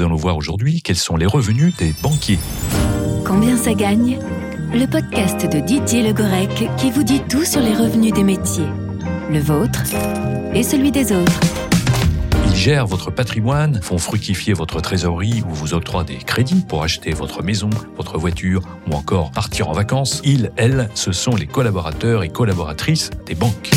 nous allons voir aujourd'hui quels sont les revenus des banquiers. Combien ça gagne? Le podcast de Didier Legorec qui vous dit tout sur les revenus des métiers. Le vôtre et celui des autres. Ils gèrent votre patrimoine, font fructifier votre trésorerie ou vous octroient des crédits pour acheter votre maison, votre voiture ou encore partir en vacances. Ils, elles, ce sont les collaborateurs et collaboratrices des banques.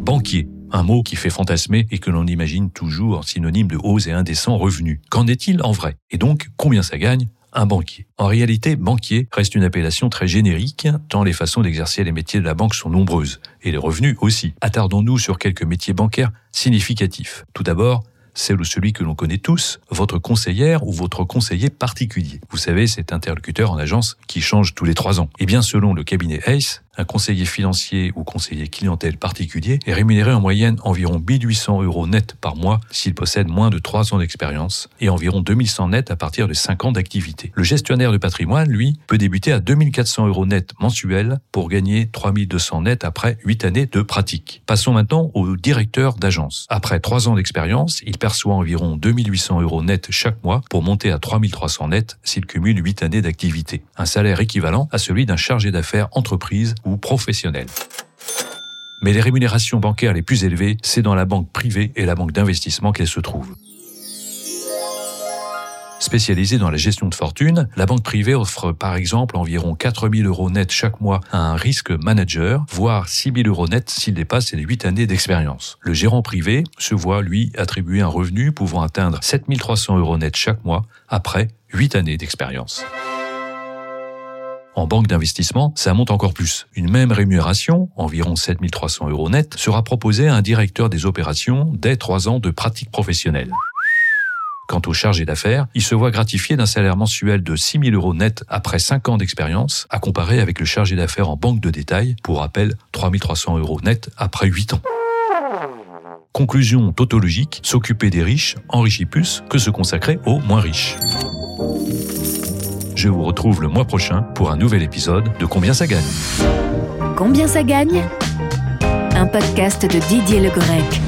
Banquier, un mot qui fait fantasmer et que l'on imagine toujours synonyme de hauts et indécents revenus. Qu'en est-il en vrai? Et donc, combien ça gagne un banquier? En réalité, banquier reste une appellation très générique, tant les façons d'exercer les métiers de la banque sont nombreuses, et les revenus aussi. Attardons-nous sur quelques métiers bancaires significatifs. Tout d'abord, celle ou celui que l'on connaît tous, votre conseillère ou votre conseiller particulier. Vous savez, cet interlocuteur en agence qui change tous les trois ans. Eh bien, selon le cabinet ACE, un conseiller financier ou conseiller clientèle particulier est rémunéré en moyenne environ 1800 euros net par mois s'il possède moins de 3 ans d'expérience et environ 2100 net à partir de 5 ans d'activité. Le gestionnaire de patrimoine, lui, peut débuter à 2400 euros net mensuels pour gagner 3200 net après 8 années de pratique. Passons maintenant au directeur d'agence. Après 3 ans d'expérience, il perçoit environ 2800 euros net chaque mois pour monter à 3300 net s'il cumule 8 années d'activité. Un salaire équivalent à celui d'un chargé d'affaires entreprise professionnels. Mais les rémunérations bancaires les plus élevées, c'est dans la banque privée et la banque d'investissement qu'elles se trouvent. Spécialisée dans la gestion de fortune, la banque privée offre par exemple environ 4000 euros net chaque mois à un risque manager, voire 6000 euros net s'il dépasse les 8 années d'expérience. Le gérant privé se voit, lui, attribuer un revenu pouvant atteindre 7300 euros net chaque mois après 8 années d'expérience. En banque d'investissement, ça monte encore plus. Une même rémunération, environ 7300 euros net, sera proposée à un directeur des opérations dès trois ans de pratique professionnelle. Quant au chargé d'affaires, il se voit gratifié d'un salaire mensuel de 6 000 euros net après 5 ans d'expérience, à comparer avec le chargé d'affaires en banque de détail, pour rappel 3 300 euros net après 8 ans. Conclusion tautologique, s'occuper des riches enrichit plus que se consacrer aux moins riches. Je vous retrouve le mois prochain pour un nouvel épisode de Combien ça gagne. Combien ça gagne? Un podcast de Didier Le Grec.